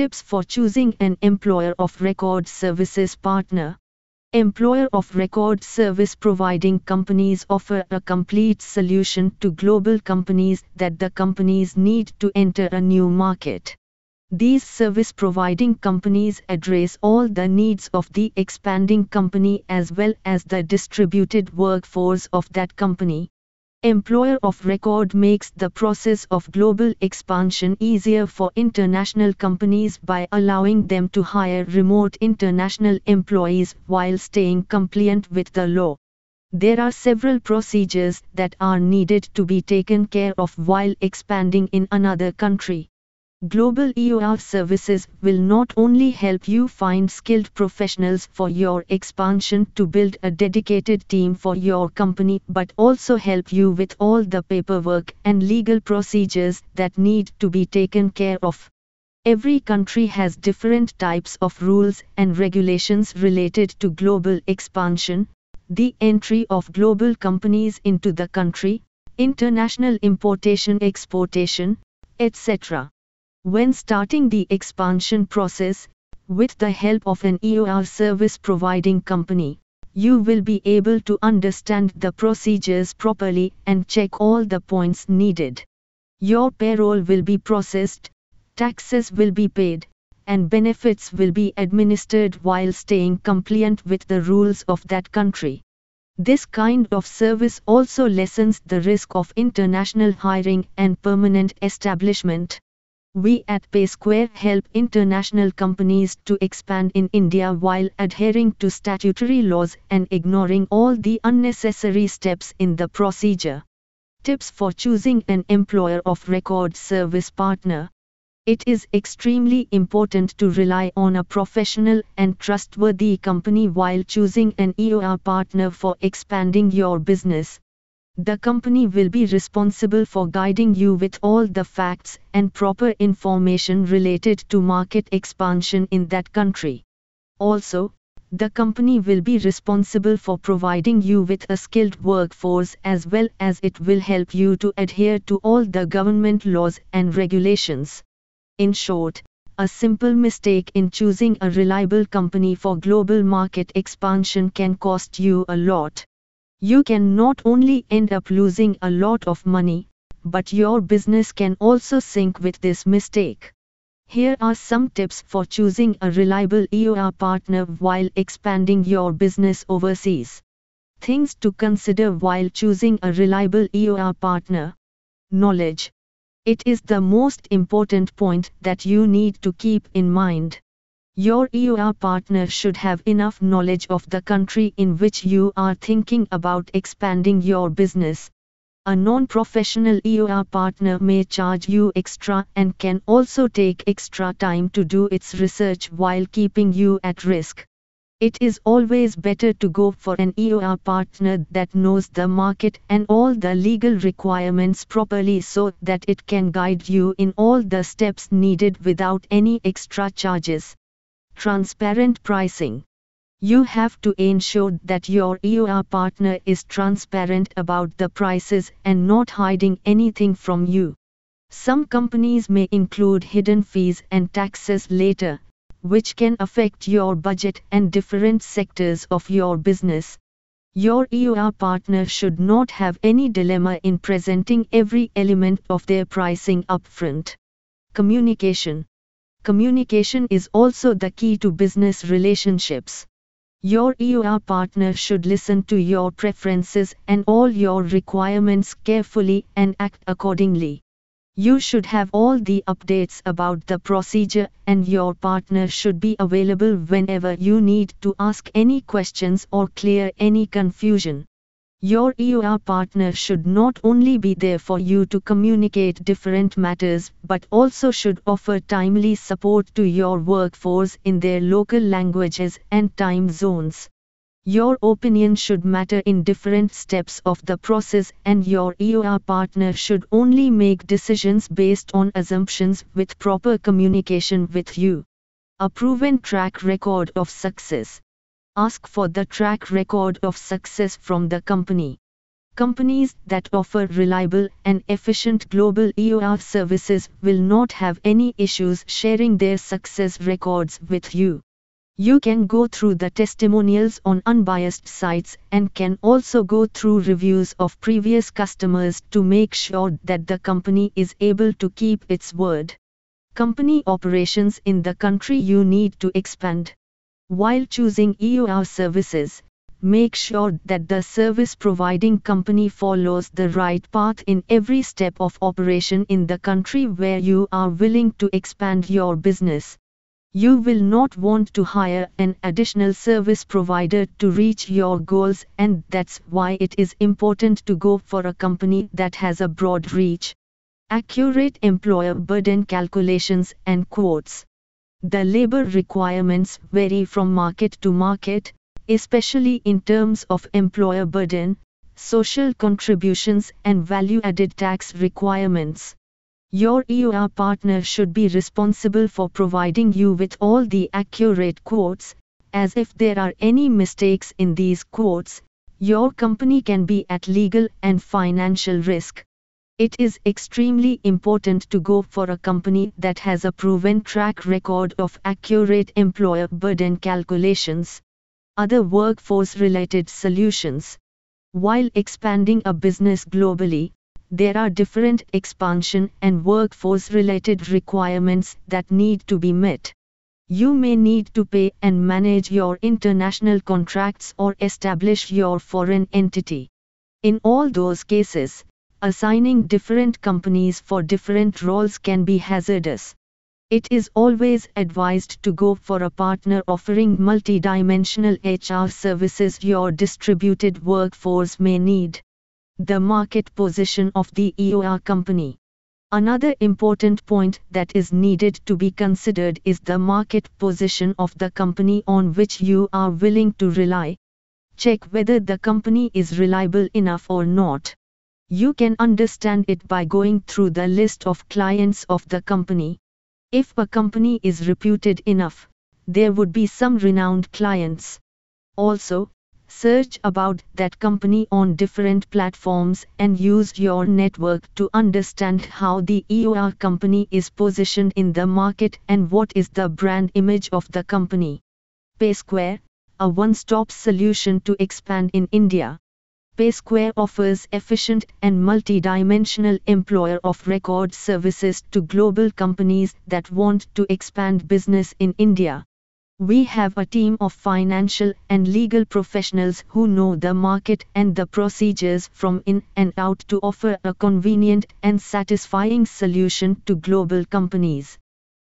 Tips for choosing an employer of record services partner. Employer of record service providing companies offer a complete solution to global companies that the companies need to enter a new market. These service providing companies address all the needs of the expanding company as well as the distributed workforce of that company. Employer of record makes the process of global expansion easier for international companies by allowing them to hire remote international employees while staying compliant with the law. There are several procedures that are needed to be taken care of while expanding in another country. Global EOR services will not only help you find skilled professionals for your expansion to build a dedicated team for your company but also help you with all the paperwork and legal procedures that need to be taken care of. Every country has different types of rules and regulations related to global expansion, the entry of global companies into the country, international importation exportation, etc. When starting the expansion process, with the help of an EOR service providing company, you will be able to understand the procedures properly and check all the points needed. Your payroll will be processed, taxes will be paid, and benefits will be administered while staying compliant with the rules of that country. This kind of service also lessens the risk of international hiring and permanent establishment. We at PaySquare help international companies to expand in India while adhering to statutory laws and ignoring all the unnecessary steps in the procedure. Tips for choosing an employer of record service partner. It is extremely important to rely on a professional and trustworthy company while choosing an EOR partner for expanding your business. The company will be responsible for guiding you with all the facts and proper information related to market expansion in that country. Also, the company will be responsible for providing you with a skilled workforce as well as it will help you to adhere to all the government laws and regulations. In short, a simple mistake in choosing a reliable company for global market expansion can cost you a lot. You can not only end up losing a lot of money, but your business can also sink with this mistake. Here are some tips for choosing a reliable EOR partner while expanding your business overseas. Things to consider while choosing a reliable EOR partner. Knowledge. It is the most important point that you need to keep in mind. Your EOR partner should have enough knowledge of the country in which you are thinking about expanding your business. A non-professional EOR partner may charge you extra and can also take extra time to do its research while keeping you at risk. It is always better to go for an EOR partner that knows the market and all the legal requirements properly so that it can guide you in all the steps needed without any extra charges. Transparent pricing. You have to ensure that your EOR partner is transparent about the prices and not hiding anything from you. Some companies may include hidden fees and taxes later, which can affect your budget and different sectors of your business. Your EOR partner should not have any dilemma in presenting every element of their pricing upfront. Communication. Communication is also the key to business relationships. Your EOR partner should listen to your preferences and all your requirements carefully and act accordingly. You should have all the updates about the procedure and your partner should be available whenever you need to ask any questions or clear any confusion. Your EOR partner should not only be there for you to communicate different matters but also should offer timely support to your workforce in their local languages and time zones. Your opinion should matter in different steps of the process and your EOR partner should only make decisions based on assumptions with proper communication with you. A proven track record of success ask for the track record of success from the company. Companies that offer reliable and efficient global EOR services will not have any issues sharing their success records with you. You can go through the testimonials on unbiased sites and can also go through reviews of previous customers to make sure that the company is able to keep its word. Company operations in the country you need to expand. While choosing EOR services, make sure that the service providing company follows the right path in every step of operation in the country where you are willing to expand your business. You will not want to hire an additional service provider to reach your goals, and that's why it is important to go for a company that has a broad reach. Accurate employer burden calculations and quotes. The labor requirements vary from market to market, especially in terms of employer burden, social contributions and value-added tax requirements. Your EOR partner should be responsible for providing you with all the accurate quotes, as if there are any mistakes in these quotes, your company can be at legal and financial risk. It is extremely important to go for a company that has a proven track record of accurate employer burden calculations, other workforce related solutions. While expanding a business globally, there are different expansion and workforce related requirements that need to be met. You may need to pay and manage your international contracts or establish your foreign entity. In all those cases, assigning different companies for different roles can be hazardous. It is always advised to go for a partner offering multidimensional HR services your distributed workforce may need. The market position of the EOR company. Another important point that is needed to be considered is the market position of the company on which you are willing to rely. Check whether the company is reliable enough or not. You can understand it by going through the list of clients of the company. If a company is reputed enough, there would be some renowned clients. Also, search about that company on different platforms and use your network to understand how the EOR company is positioned in the market and what is the brand image of the company. PaySquare, a one-stop solution to expand in India. PaySquare offers efficient and multi-dimensional employer of record services to global companies that want to expand business in India. We have a team of financial and legal professionals who know the market and the procedures from in and out to offer a convenient and satisfying solution to global companies.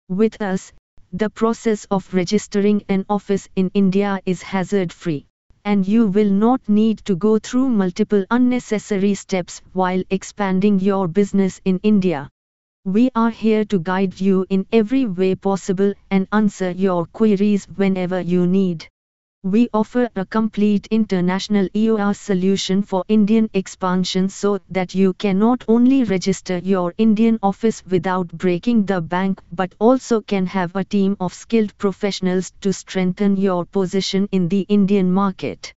With us, the process of registering an office in India is hazard free and you will not need to go through multiple unnecessary steps while expanding your business in India. We are here to guide you in every way possible and answer your queries whenever you need. We offer a complete international EOR solution for Indian expansion so that you can not only register your Indian office without breaking the bank but also can have a team of skilled professionals to strengthen your position in the Indian market.